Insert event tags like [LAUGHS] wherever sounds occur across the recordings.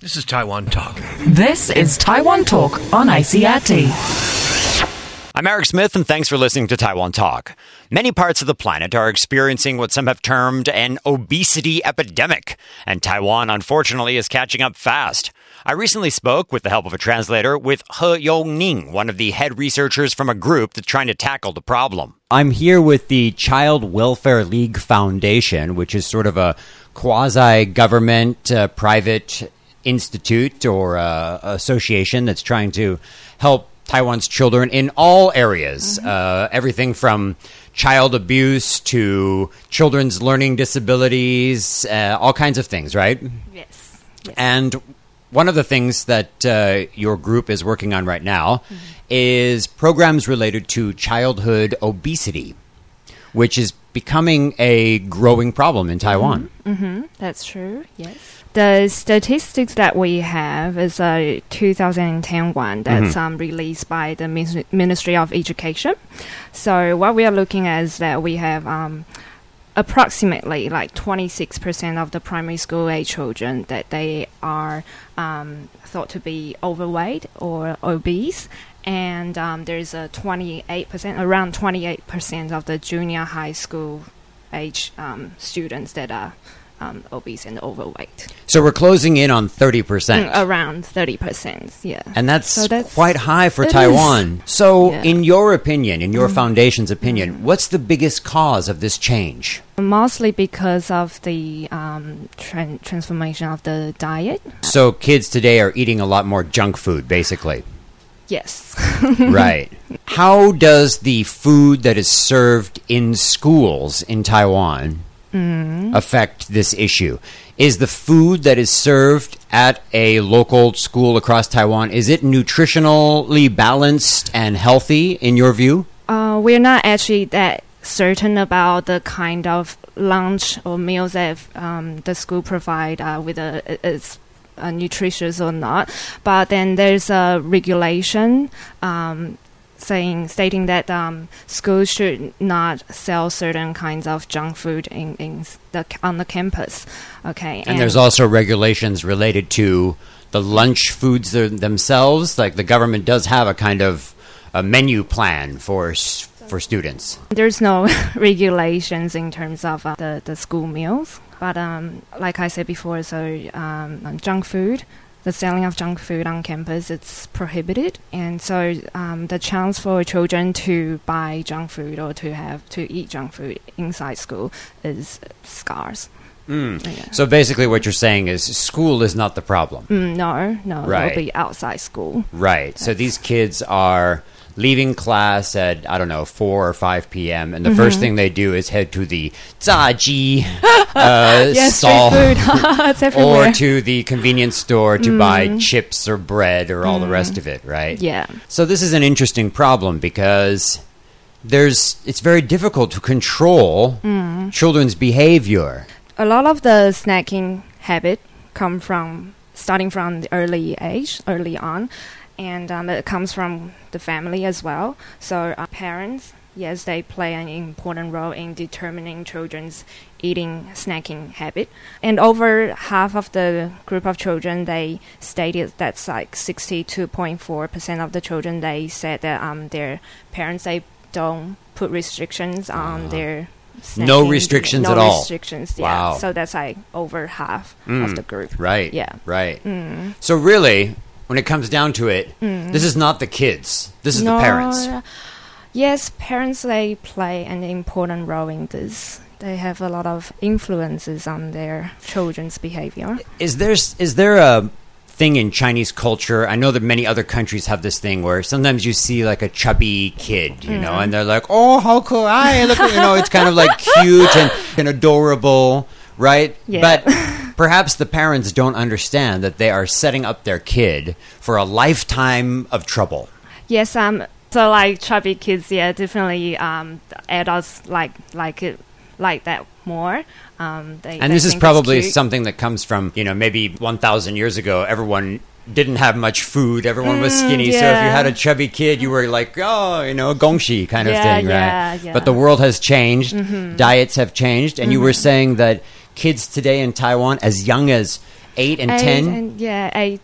This is Taiwan Talk. This is Taiwan Talk on ICRT. I'm Eric Smith, and thanks for listening to Taiwan Talk. Many parts of the planet are experiencing what some have termed an obesity epidemic, and Taiwan, unfortunately, is catching up fast. I recently spoke, with the help of a translator, with He Yong Ning, one of the head researchers from a group that's trying to tackle the problem. I'm here with the Child Welfare League Foundation, which is sort of a quasi government, uh, private institute or uh, association that's trying to help Taiwan's children in all areas. Uh, everything from child abuse to children's learning disabilities, uh, all kinds of things, right? Yes. And one of the things that uh, your group is working on right now is programs related to childhood obesity, which is becoming a growing problem in Taiwan. That's true. Yes. The statistics that we have is a 2010 one that's um, released by the Ministry of Education. So what we are looking at is that we have um, approximately like 26% of the primary school age children that they are um, thought to be overweight or obese. And um, there's a 28%, around 28% of the junior high school age um, students that are um, obese and overweight. So we're closing in on 30%. Mm, around 30%, yeah. And that's, So that's- quite high for Taiwan. So, Yeah. in your opinion, in your foundation's opinion, what's the biggest cause of this change? Mostly because of the um, tran- transformation of the diet. So, kids today are eating a lot more junk food, basically. Yes. [LAUGHS] right. How does the food that is served in schools in Taiwan affect this issue? Is the food that is served at a local school across Taiwan is it nutritionally balanced and healthy in your view? Uh, we're not actually that certain about the kind of lunch or meals that um, the school provide uh, whether it- it's uh, nutritious or not. But then there's a regulation um, saying stating that um, schools should not sell certain kinds of junk food in, in the on the campus. Okay, And there's also regulations related to the lunch foods th- themselves. Like the government does have a kind of a menu plan for for students. There's no [LAUGHS] regulations in terms of uh, the, the school meals. But um, like I said before, so um, junk food, the selling of junk food on campus, it's prohibited. And so um, the chance for children to buy junk food or to have to eat junk food inside school is scarce. Yeah. So basically, what you're saying is school is not the problem, Mm, no, no, Right. it'll be outside school. right? So these kids are leaving class at I don't know four or five p.m. and the mm-hmm. first thing they do is head to the 炸鸡 [LAUGHS] uh, Yes, stall. street food. [LAUGHS] it's [LAUGHS] everywhere. Or to the convenience store to buy mm-hmm. chips or bread or all the mm-hmm. rest of it, right? yeah. So this is an interesting problem because there's it's very difficult to control mm. children's behavior. a lot of the snacking habit come from starting from the early age, early on, and um, it comes from the family as well. So uh, parents, yes, they play an important role in determining children's eating snacking habit. And over half of the group of children, they stated that's like sixty-two point four percent of the children. They said that um, their parents they don't put restrictions on their No restrictions no at all. restrictions, yeah. Wow. So that's like over half Mm. of the group. Right. Yeah. Right. So really, when it comes down to it, mm. this is not the kids. This is the parents. Yes, parents they play an important role in this. They have a lot of influences on their children's behavior. Is there is there a thing in Chinese culture? I know that many other countries have this thing where sometimes you see like a chubby kid, you know, mm-hmm. and they're like, "Oh, how cool! I look," you know, it's kind of like [LAUGHS] cute and, and adorable, right? Yeah. But perhaps the parents don't understand that they are setting up their kid for a lifetime of trouble. Yes, um, so like chubby kids, yeah, definitely. Um, adults like like it like that more. Um, they, And they this is probably something that comes from, you know, maybe 1,000 years ago, everyone didn't have much food. Everyone was skinny. So if you Mm, had a chubby kid, you were like, oh, you know, gongshi kind of Yeah, thing, right? yeah, yeah. Mm-hmm. But the world has changed. Diets have changed. And you were saying that kids today in Taiwan, as young as eight and eight ten. and- yeah, eight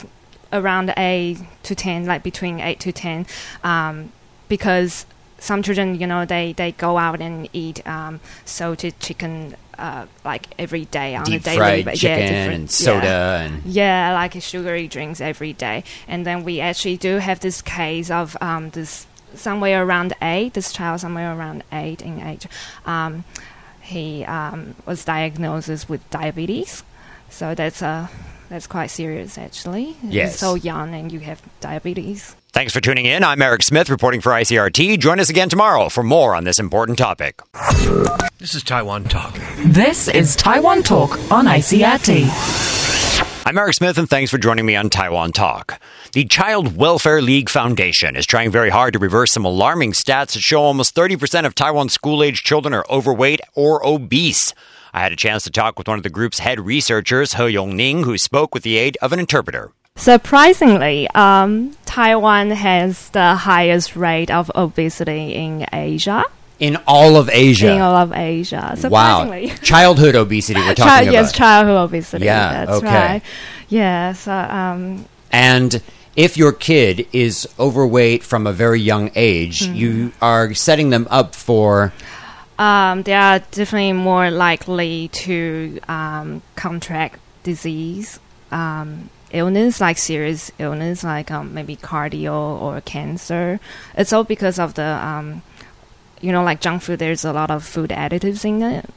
around eight to ten, like between eight to ten, um, because some children, you know, they they go out and eat um, salted chicken uh, like every day on Deep a daily fried ba- chicken yeah, and soda yeah. and Yeah, like sugary drinks every day. And then we actually do have this case of um, this somewhere around eight, this child somewhere around eight in age. Um, he um, was diagnosed with diabetes. So that's uh, that's quite serious actually. Yes. You're so young and you have diabetes. Thanks for tuning in. I'm Eric Smith reporting for ICRT. Join us again tomorrow for more on this important topic. This is Taiwan Talk. This is Taiwan Talk on ICRT. I'm Eric Smith, and thanks for joining me on Taiwan Talk. The Child Welfare League Foundation is trying very hard to reverse some alarming stats that show almost 30% of Taiwan's school age children are overweight or obese. I had a chance to talk with one of the group's head researchers, He Yong Ning, who spoke with the aid of an interpreter. Surprisingly, um, Taiwan has the highest rate of obesity in Asia. In all of Asia. In all of Asia, wow. [LAUGHS] Childhood obesity, we're talking Child, about. yes, childhood obesity. Yeah, that's okay. right. Yeah, so um, And if your kid is overweight from a very young age, Mm-hmm. you are setting them up for. um, they are definitely more likely to um, contract disease, um, illness like serious illness, like um, maybe cardio or cancer. It's all because of the, um, you know, like junk food. There's a lot of food additives in it.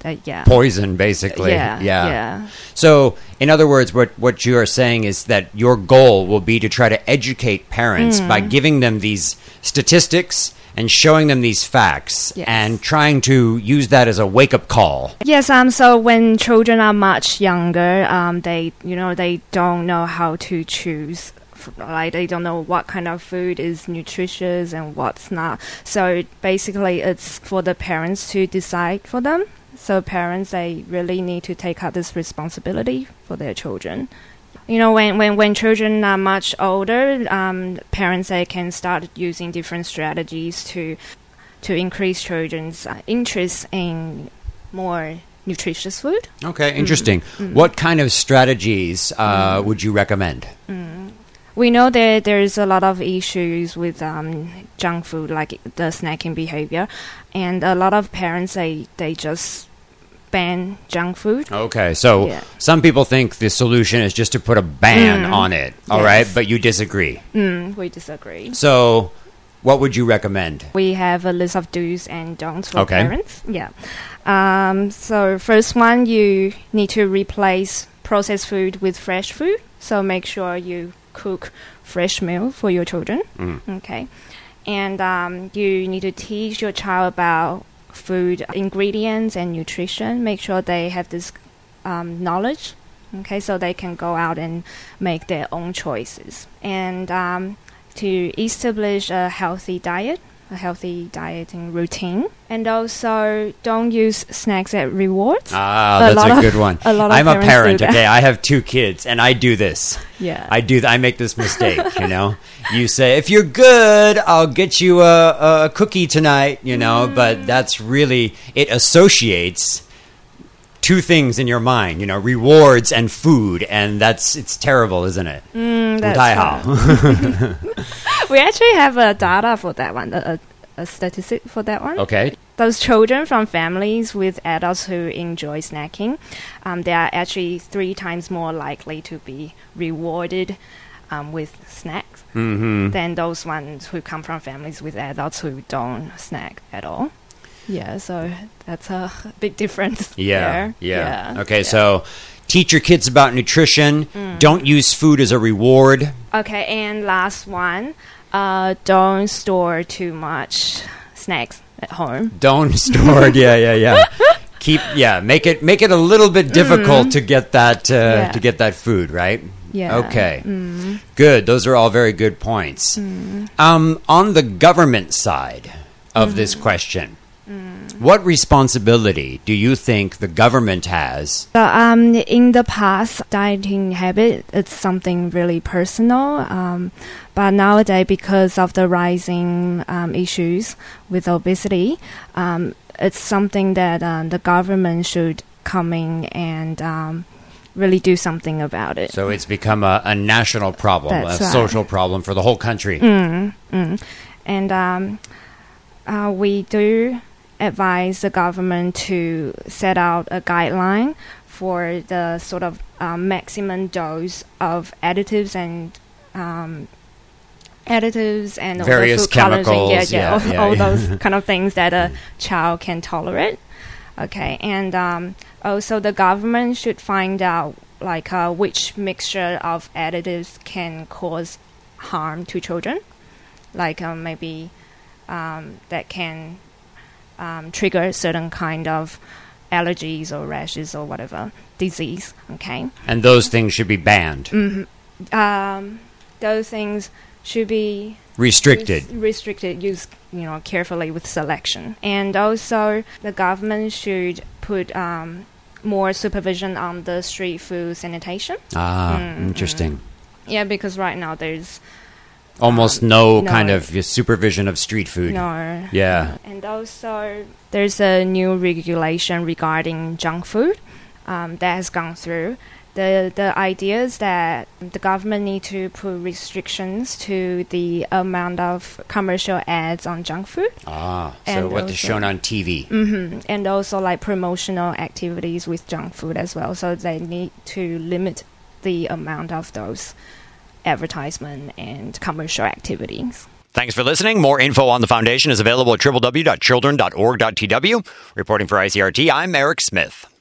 That, yeah. Poison, basically. yeah, yeah, So, in other words, what, what you are saying is that your goal will be to try to educate parents by Mm. giving them these statistics and showing them these facts Yes. and trying to use that as a wake up call. Yes, um, so when children are much younger, um, they, you know, they don't know how to choose. Like they don't know what kind of food is nutritious and what's not. So basically, it's for the parents to decide for them. So parents, they really need to take up this responsibility for their children. You know, when, when, when children are much older, um, parents they can start using different strategies to to increase children's uh, interest in more nutritious food. Okay, interesting. What kind of strategies uh, would you recommend? We know that there's a lot of issues with um, junk food, like the snacking behavior, and a lot of parents they they just ban junk food. Okay, so Yeah. some people think the solution is just to put a ban on it, all right? Yes. But you disagree. Mm, we disagree. So, what would you recommend? We have a list of do's and don'ts for Okay. parents. Yeah. Um, so first one, you need to replace processed food with fresh food. So make sure you cook fresh meal for your children. Okay. And um, you need to teach your child about food ingredients and nutrition. Make sure they have this um, knowledge. Okay, so they can go out and make their own choices. And um, to establish a healthy diet, a healthy dieting routine, and also don't use snacks as rewards. Ah, a that's a of, good one. [LAUGHS] A lot I'm a parent. Okay, I have two kids, and I do this. Yeah, I do. Th- I make this [LAUGHS] mistake. you know, you say if you're good, I'll get you a, a cookie tonight. You know, mm. but that's really it associates two things in your mind, you know, rewards and food, and that's it's terrible, isn't it? Mm, that's [LAUGHS] we actually have a data for that one, a, a, a statistic for that one. okay. Those children from families with adults who enjoy snacking, um, they are actually three times more likely to be rewarded um, with snacks Mm-hmm. than those ones who come from families with adults who don't snack at all. Yeah, so that's a big difference. Yeah, there. yeah. Okay, yeah. so teach your kids about nutrition. Mm. Don't use food as a reward. Okay, and last one, uh, don't store too much snacks at home. Don't store. [LAUGHS] Yeah, yeah, yeah. Keep yeah. Make it make it a little bit difficult to get that uh, Mm. Yeah. to get that food right. Yeah. Mm. Okay. Good. Those are all very good points. Um, on the government side of Mm-hmm. this question, Mm. What responsibility do you think the government has? So, um, in the past, dieting habit it's something really personal. Um, but nowadays, because of the rising um, issues with obesity, um, it's something that um, the government should come in and um, really do something about it. So it's become a, a national problem, That's a right. social problem for the whole country. and um, uh, we do advise the government to set out a guideline for the sort of um, maximum dose of additives and um, additives and Various food colours and- chemicals, yeah, yeah, yeah, all, [LAUGHS] yeah, all yeah. those kind of things that a [LAUGHS] child can tolerate. Okay, and um, also the government should find out like uh, which mixture of additives can cause harm to children, like um, maybe um, that can um, trigger certain kind of allergies or rashes or whatever disease. Okay, And those things should be banned, um, those things should be restricted. res- restricted, used you know carefully with selection, and also the government should put um, more supervision on the street food sanitation. Ah, Mm, interesting. Yeah, because right now there's Almost no, no. kind of supervision of street food. no. Yeah. And also, there's a new regulation regarding junk food um, that has gone through. The, the idea is that the government need to put restrictions to the amount of commercial ads on junk food Ah, so And what is shown on TV. Mm-hmm, and also like promotional activities with junk food as well. So they need to limit the amount of those advertisement and commercial activities. Thanks for listening. More info on the foundation is available at www.children.org.tw. Reporting for ICRT, I'm Eric Smith.